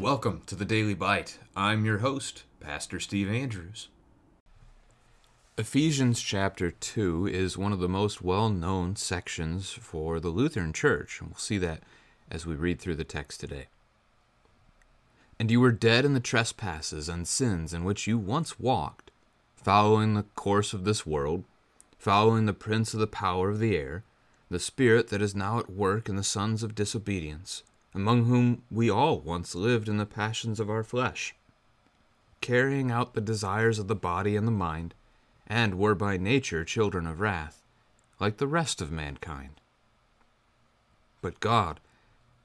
Welcome to the Daily Bite. I'm your host, Pastor Steve Andrews. Ephesians chapter 2 is one of the most well known sections for the Lutheran Church, and we'll see that as we read through the text today. And you were dead in the trespasses and sins in which you once walked, following the course of this world, following the prince of the power of the air, the spirit that is now at work in the sons of disobedience, among whom we all once lived in the passions of our flesh, carrying out the desires of the body and the mind and were by nature children of wrath, like the rest of mankind. But God,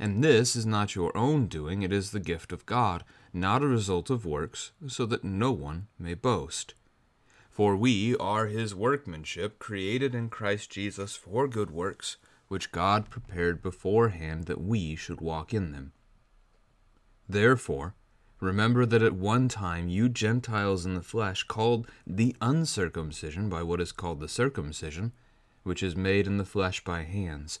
And this is not your own doing, it is the gift of God, not a result of works, so that no one may boast. For we are his workmanship, created in Christ Jesus for good works, which God prepared beforehand that we should walk in them. Therefore, Remember that at one time you Gentiles in the flesh, called the uncircumcision by what is called the circumcision, which is made in the flesh by hands.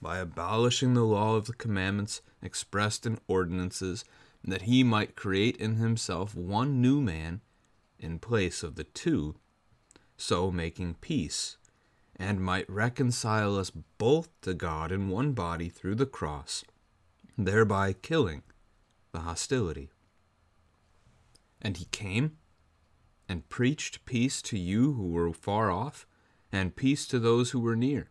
by abolishing the law of the commandments expressed in ordinances, that he might create in himself one new man in place of the two, so making peace, and might reconcile us both to God in one body through the cross thereby killing the hostility. And he came and preached peace to you who were far off, and peace to those who were near.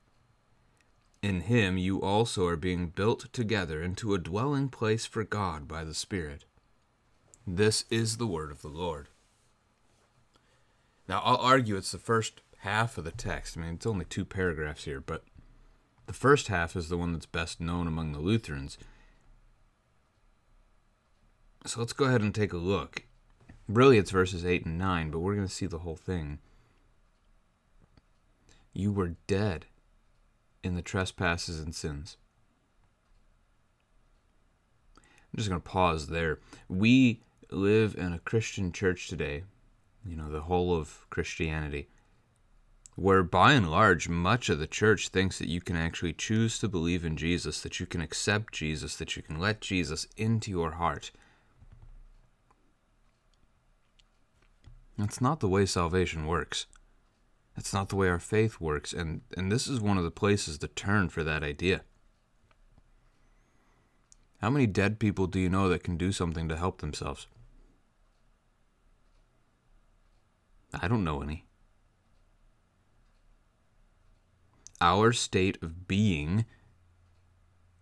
In him you also are being built together into a dwelling place for God by the Spirit. This is the word of the Lord. Now, I'll argue it's the first half of the text. I mean, it's only two paragraphs here, but the first half is the one that's best known among the Lutherans so let's go ahead and take a look. Really, it's verses 8 and 9, but we're going to see the whole thing. You were dead in the trespasses and sins. I'm just going to pause there. We live in a Christian church today, you know, the whole of Christianity, where by and large, much of the church thinks that you can actually choose to believe in Jesus, that you can accept Jesus, that you can let Jesus into your heart That's not the way salvation works. That's not the way our faith works, and, and this is one of the places to turn for that idea. How many dead people do you know that can do something to help themselves? I don't know any. Our state of being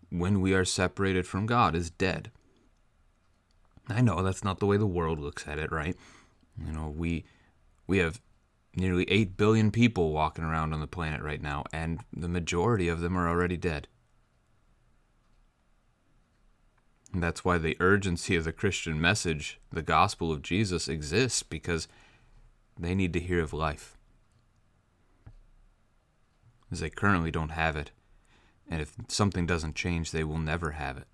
when we are separated from God is dead. I know that's not the way the world looks at it, right? You know, we we have nearly 8 billion people walking around on the planet right now, and the majority of them are already dead. And that's why the urgency of the Christian message, the gospel of Jesus, exists because they need to hear of life. As they currently don't have it. And if something doesn't change, they will never have it.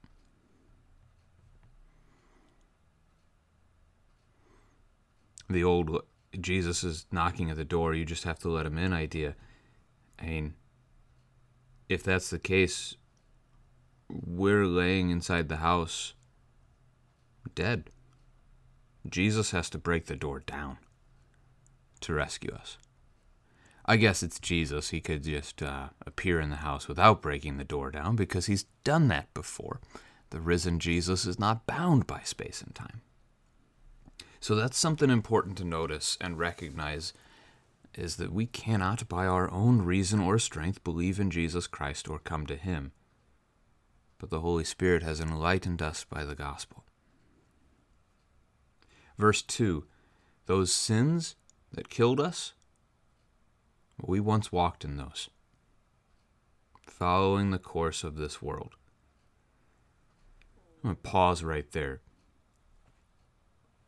The old Jesus is knocking at the door, you just have to let him in idea. I mean, if that's the case, we're laying inside the house dead. Jesus has to break the door down to rescue us. I guess it's Jesus. He could just uh, appear in the house without breaking the door down because he's done that before. The risen Jesus is not bound by space and time. So that's something important to notice and recognize is that we cannot, by our own reason or strength, believe in Jesus Christ or come to him. But the Holy Spirit has enlightened us by the gospel. Verse 2 Those sins that killed us, we once walked in those, following the course of this world. I'm going to pause right there.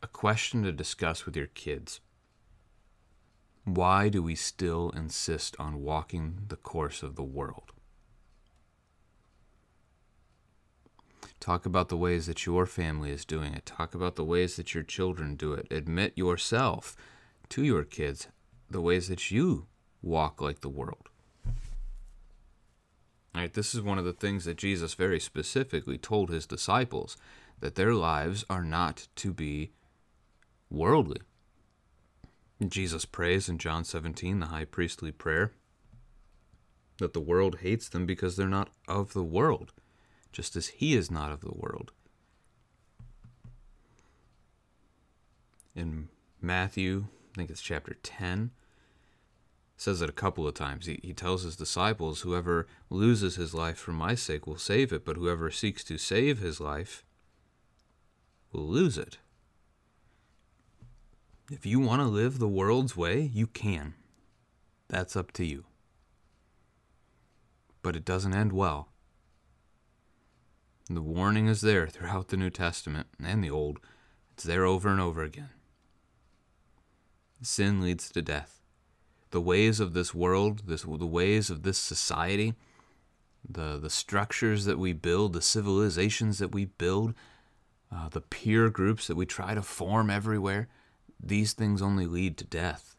A question to discuss with your kids. Why do we still insist on walking the course of the world? Talk about the ways that your family is doing it. Talk about the ways that your children do it. Admit yourself to your kids the ways that you walk like the world. All right, this is one of the things that Jesus very specifically told his disciples that their lives are not to be worldly. Jesus prays in John 17, the high priestly prayer, that the world hates them because they're not of the world, just as he is not of the world. In Matthew, I think it's chapter 10, says it a couple of times. He, he tells his disciples, Whoever loses his life for my sake will save it, but whoever seeks to save his life will lose it. If you want to live the world's way, you can. That's up to you. But it doesn't end well. The warning is there throughout the New Testament and the Old. It's there over and over again. Sin leads to death. The ways of this world, this, the ways of this society, the, the structures that we build, the civilizations that we build, uh, the peer groups that we try to form everywhere, these things only lead to death.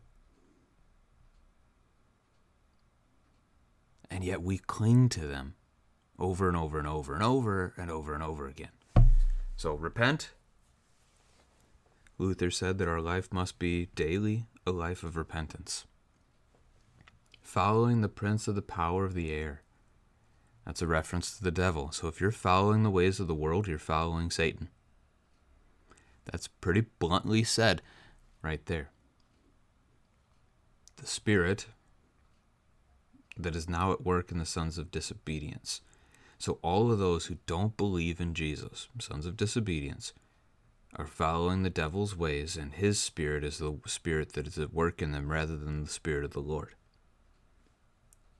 And yet we cling to them over and over and over and over and over and over again. So repent. Luther said that our life must be daily a life of repentance. Following the prince of the power of the air. That's a reference to the devil. So if you're following the ways of the world, you're following Satan. That's pretty bluntly said right there. The Spirit that is now at work in the sons of disobedience. So, all of those who don't believe in Jesus, sons of disobedience, are following the devil's ways, and his spirit is the spirit that is at work in them rather than the spirit of the Lord.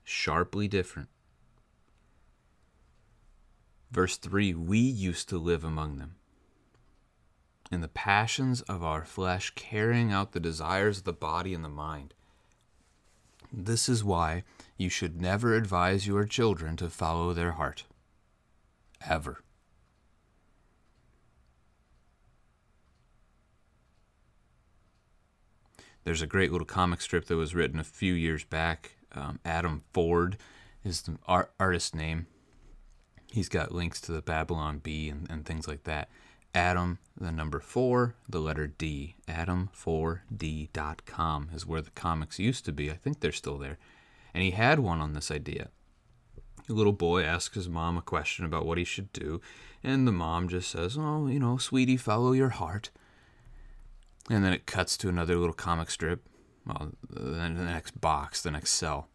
Sharply different. Verse 3 We used to live among them in the passions of our flesh, carrying out the desires of the body and the mind. This is why you should never advise your children to follow their heart. Ever. There's a great little comic strip that was written a few years back. Um, Adam Ford is the art- artist name. He's got links to the Babylon Bee and, and things like that. Adam, the number four, the letter D. Adam4D.com is where the comics used to be. I think they're still there. And he had one on this idea. A little boy asks his mom a question about what he should do, and the mom just says, Oh, you know, sweetie, follow your heart. And then it cuts to another little comic strip. Well, then the next box, the next cell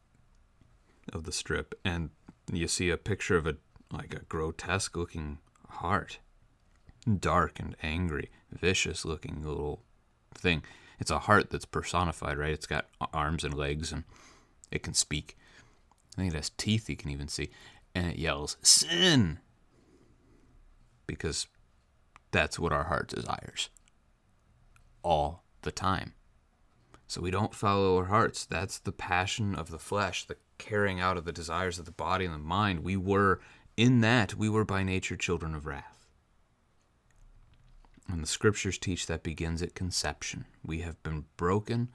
of the strip, and you see a picture of a like a grotesque looking heart dark and angry, vicious looking little thing. It's a heart that's personified, right? It's got arms and legs and it can speak. I think it has teeth you can even see. And it yells, Sin! because that's what our heart desires all the time. So we don't follow our hearts. That's the passion of the flesh, the carrying out of the desires of the body and the mind. We were, in that, we were by nature children of wrath. And the scriptures teach that begins at conception. We have been broken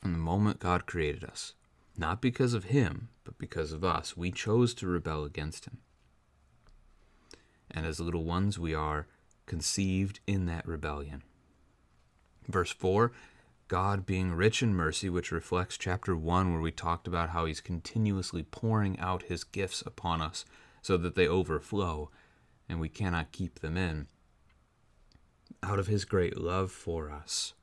from the moment God created us. Not because of Him, but because of us. We chose to rebel against Him. And as little ones, we are conceived in that rebellion. Verse 4 God being rich in mercy, which reflects chapter 1, where we talked about how He's continuously pouring out His gifts upon us so that they overflow and we cannot keep them in. Out of His great love for us,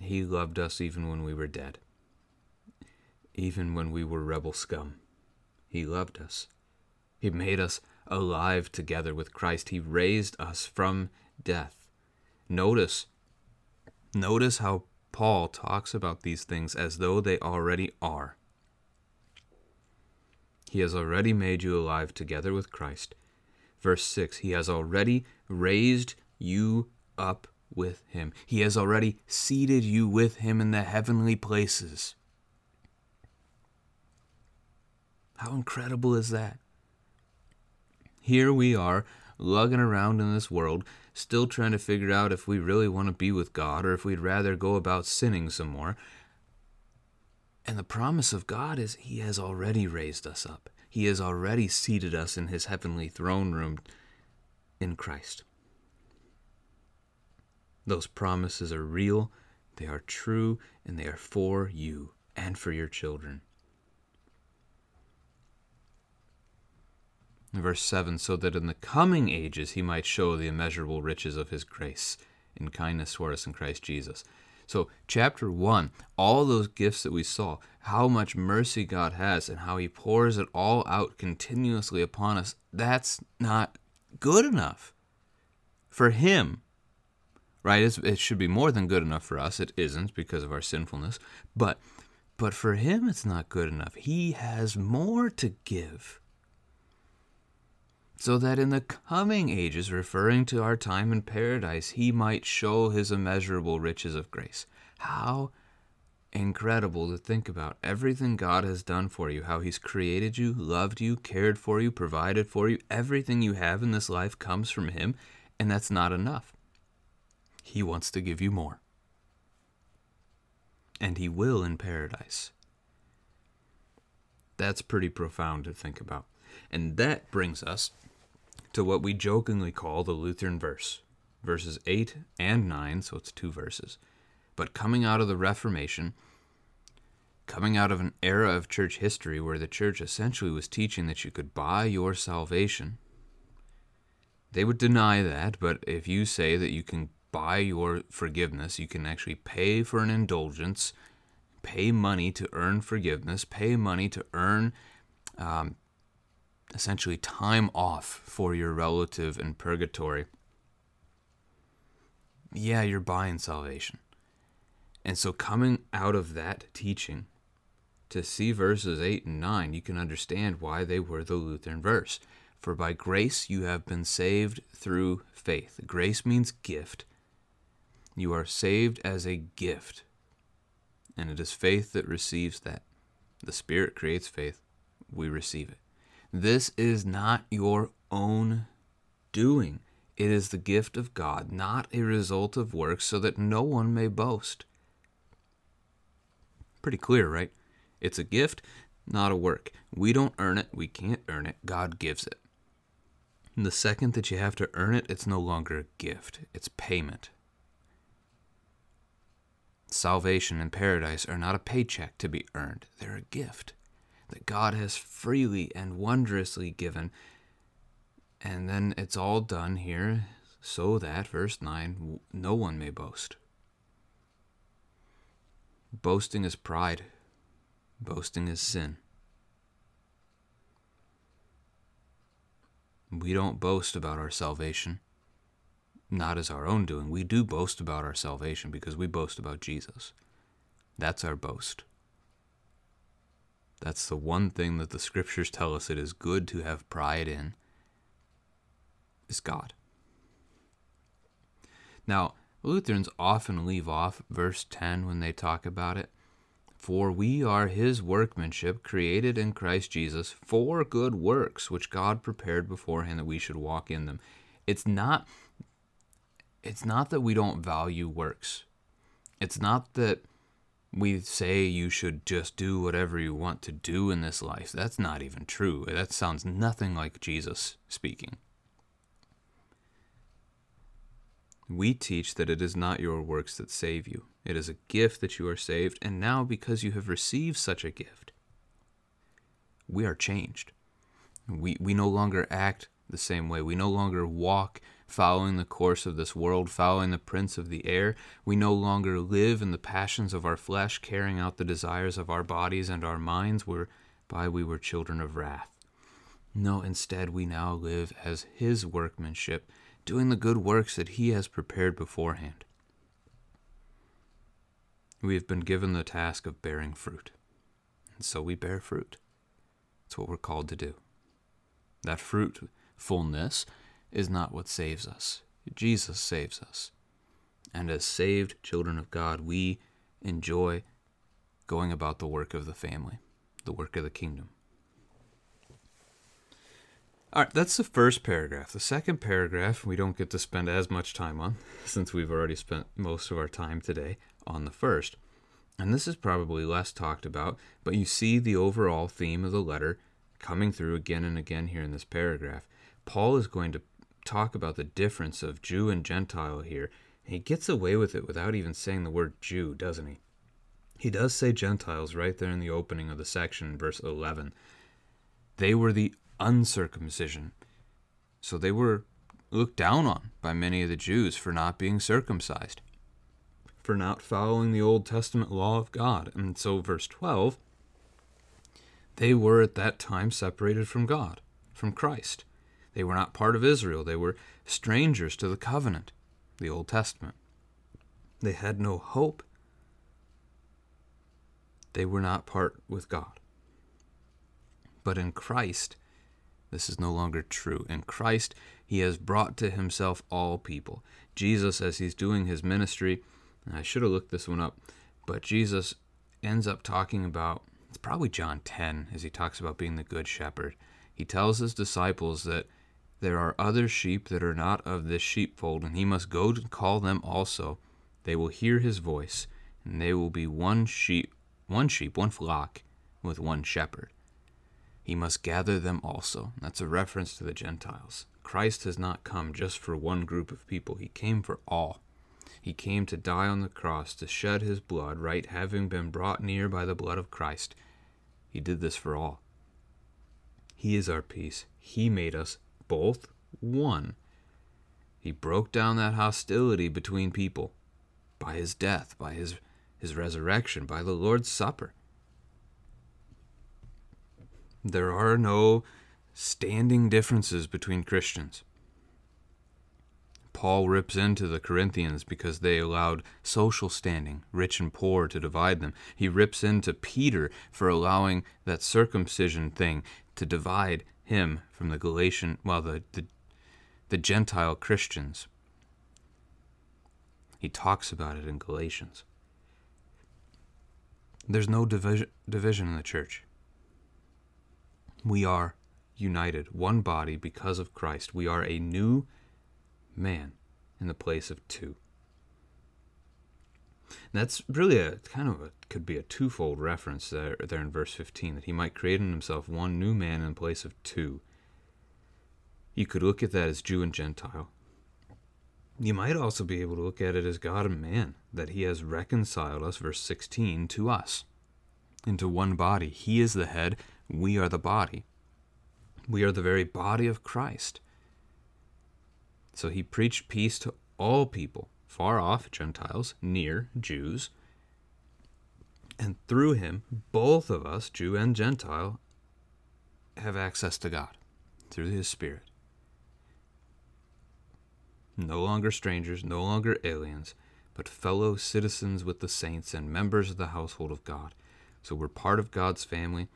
He loved us even when we were dead, even when we were rebel scum. He loved us. He made us alive together with Christ. He raised us from death. Notice, notice how Paul talks about these things as though they already are. He has already made you alive together with Christ. Verse 6 He has already raised you up with Him, He has already seated you with Him in the heavenly places. How incredible is that? Here we are, lugging around in this world, still trying to figure out if we really want to be with God or if we'd rather go about sinning some more. And the promise of God is He has already raised us up, He has already seated us in His heavenly throne room in Christ. Those promises are real, they are true, and they are for you and for your children. Verse 7 So that in the coming ages he might show the immeasurable riches of his grace in kindness toward us in Christ Jesus. So, chapter 1, all those gifts that we saw, how much mercy God has and how he pours it all out continuously upon us, that's not good enough for him. Right? It's, it should be more than good enough for us. It isn't because of our sinfulness. But but for him it's not good enough. He has more to give so that in the coming ages, referring to our time in paradise, he might show his immeasurable riches of grace. How incredible to think about everything God has done for you, how he's created you, loved you, cared for you, provided for you. Everything you have in this life comes from him, and that's not enough. He wants to give you more. And he will in paradise. That's pretty profound to think about. And that brings us to what we jokingly call the Lutheran verse, verses 8 and 9, so it's two verses. But coming out of the Reformation, coming out of an era of church history where the church essentially was teaching that you could buy your salvation, they would deny that, but if you say that you can buy your forgiveness, you can actually pay for an indulgence, pay money to earn forgiveness, pay money to earn um, essentially time off for your relative in purgatory, yeah, you're buying salvation. And so, coming out of that teaching, to see verses 8 and 9, you can understand why they were the Lutheran verse. For by grace you have been saved through faith. Grace means gift. You are saved as a gift. And it is faith that receives that. The Spirit creates faith. We receive it. This is not your own doing. It is the gift of God, not a result of works, so that no one may boast. Pretty clear, right? It's a gift, not a work. We don't earn it, we can't earn it, God gives it. And the second that you have to earn it, it's no longer a gift, it's payment. Salvation and paradise are not a paycheck to be earned, they're a gift that God has freely and wondrously given. And then it's all done here so that, verse 9, no one may boast. Boasting is pride, boasting is sin. We don't boast about our salvation, not as our own doing. We do boast about our salvation because we boast about Jesus. That's our boast. That's the one thing that the scriptures tell us it is good to have pride in is God. Now, Lutherans often leave off verse 10 when they talk about it. For we are his workmanship, created in Christ Jesus for good works, which God prepared beforehand that we should walk in them. It's not it's not that we don't value works. It's not that we say you should just do whatever you want to do in this life. That's not even true. That sounds nothing like Jesus speaking. We teach that it is not your works that save you. It is a gift that you are saved, and now because you have received such a gift, we are changed. We, we no longer act the same way. We no longer walk following the course of this world, following the prince of the air. We no longer live in the passions of our flesh, carrying out the desires of our bodies and our minds, whereby we were children of wrath. No, instead, we now live as his workmanship, doing the good works that he has prepared beforehand. We have been given the task of bearing fruit, and so we bear fruit. It's what we're called to do. That fruitfulness is not what saves us. Jesus saves us. And as saved children of God, we enjoy going about the work of the family, the work of the kingdom. All right, that's the first paragraph. The second paragraph we don't get to spend as much time on since we've already spent most of our time today on the first. And this is probably less talked about, but you see the overall theme of the letter coming through again and again here in this paragraph. Paul is going to talk about the difference of Jew and Gentile here. And he gets away with it without even saying the word Jew, doesn't he? He does say Gentiles right there in the opening of the section, verse 11. They were the uncircumcision. So they were looked down on by many of the Jews for not being circumcised, for not following the Old Testament law of God. And so, verse 12, they were at that time separated from God, from Christ. They were not part of Israel. They were strangers to the covenant, the Old Testament. They had no hope. They were not part with God. But in Christ, this is no longer true. In Christ, he has brought to himself all people. Jesus, as he's doing his ministry, I should have looked this one up, but Jesus ends up talking about, it's probably John 10, as he talks about being the good shepherd. He tells his disciples that there are other sheep that are not of this sheepfold, and he must go to call them also. They will hear his voice, and they will be one sheep, one sheep, one flock, with one shepherd. He must gather them also. That's a reference to the Gentiles. Christ has not come just for one group of people, he came for all. He came to die on the cross, to shed his blood, right, having been brought near by the blood of Christ. He did this for all. He is our peace. He made us both one. He broke down that hostility between people by his death, by his, his resurrection, by the Lord's Supper. There are no standing differences between Christians. Paul rips into the Corinthians because they allowed social standing, rich and poor, to divide them. He rips into Peter for allowing that circumcision thing to divide him from the Galatian, well, the, the, the Gentile Christians. He talks about it in Galatians. There's no division, division in the church. We are united, one body because of Christ. We are a new man in the place of two. And that's really a kind of a could be a twofold reference there there in verse 15 that he might create in himself one new man in place of two. You could look at that as Jew and Gentile. You might also be able to look at it as God and man, that he has reconciled us, verse 16, to us, into one body. He is the head, we are the body. We are the very body of Christ. So he preached peace to all people, far off, Gentiles, near, Jews. And through him, both of us, Jew and Gentile, have access to God through his Spirit. No longer strangers, no longer aliens, but fellow citizens with the saints and members of the household of God. So we're part of God's family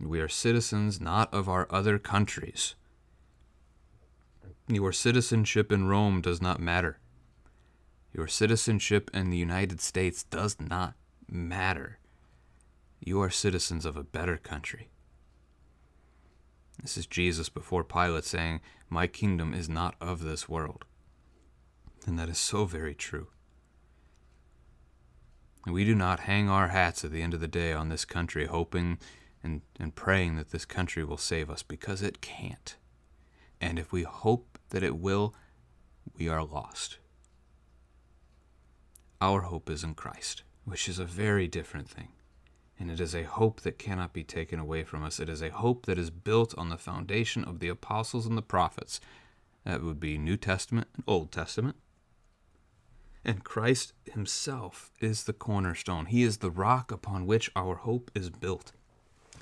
We are citizens not of our other countries. Your citizenship in Rome does not matter. Your citizenship in the United States does not matter. You are citizens of a better country. This is Jesus before Pilate saying, My kingdom is not of this world. And that is so very true. We do not hang our hats at the end of the day on this country, hoping and, and praying that this country will save us, because it can't. And if we hope that it will, we are lost. Our hope is in Christ, which is a very different thing. And it is a hope that cannot be taken away from us. It is a hope that is built on the foundation of the apostles and the prophets. That would be New Testament and Old Testament. And Christ Himself is the cornerstone. He is the rock upon which our hope is built.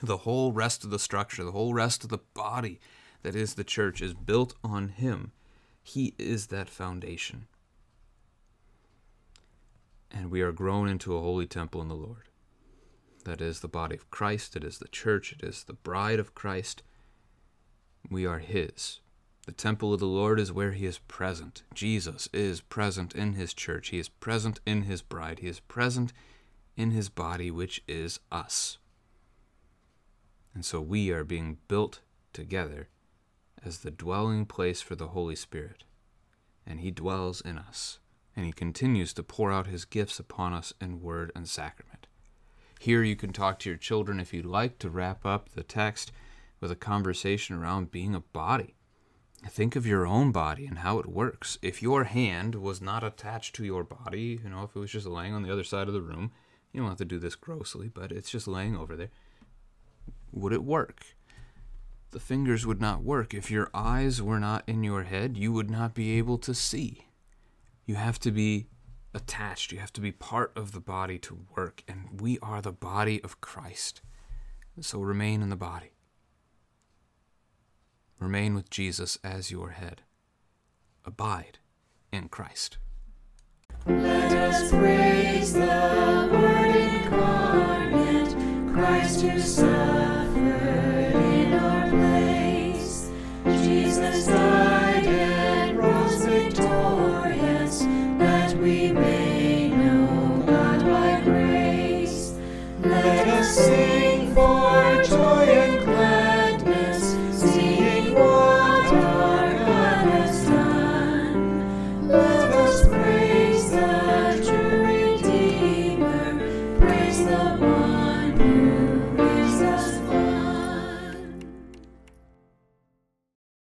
The whole rest of the structure, the whole rest of the body that is the church is built on Him. He is that foundation. And we are grown into a holy temple in the Lord. That is the body of Christ, it is the church, it is the bride of Christ. We are His. The temple of the Lord is where He is present. Jesus is present in His church. He is present in His bride. He is present in His body, which is us. And so we are being built together as the dwelling place for the Holy Spirit. And He dwells in us. And He continues to pour out His gifts upon us in word and sacrament. Here you can talk to your children if you'd like to wrap up the text with a conversation around being a body. Think of your own body and how it works. If your hand was not attached to your body, you know, if it was just laying on the other side of the room, you don't have to do this grossly, but it's just laying over there, would it work? The fingers would not work. If your eyes were not in your head, you would not be able to see. You have to be attached. You have to be part of the body to work, and we are the body of Christ. So remain in the body. Remain with Jesus as your head. Abide in Christ. Let us praise the Word incarnate, Christ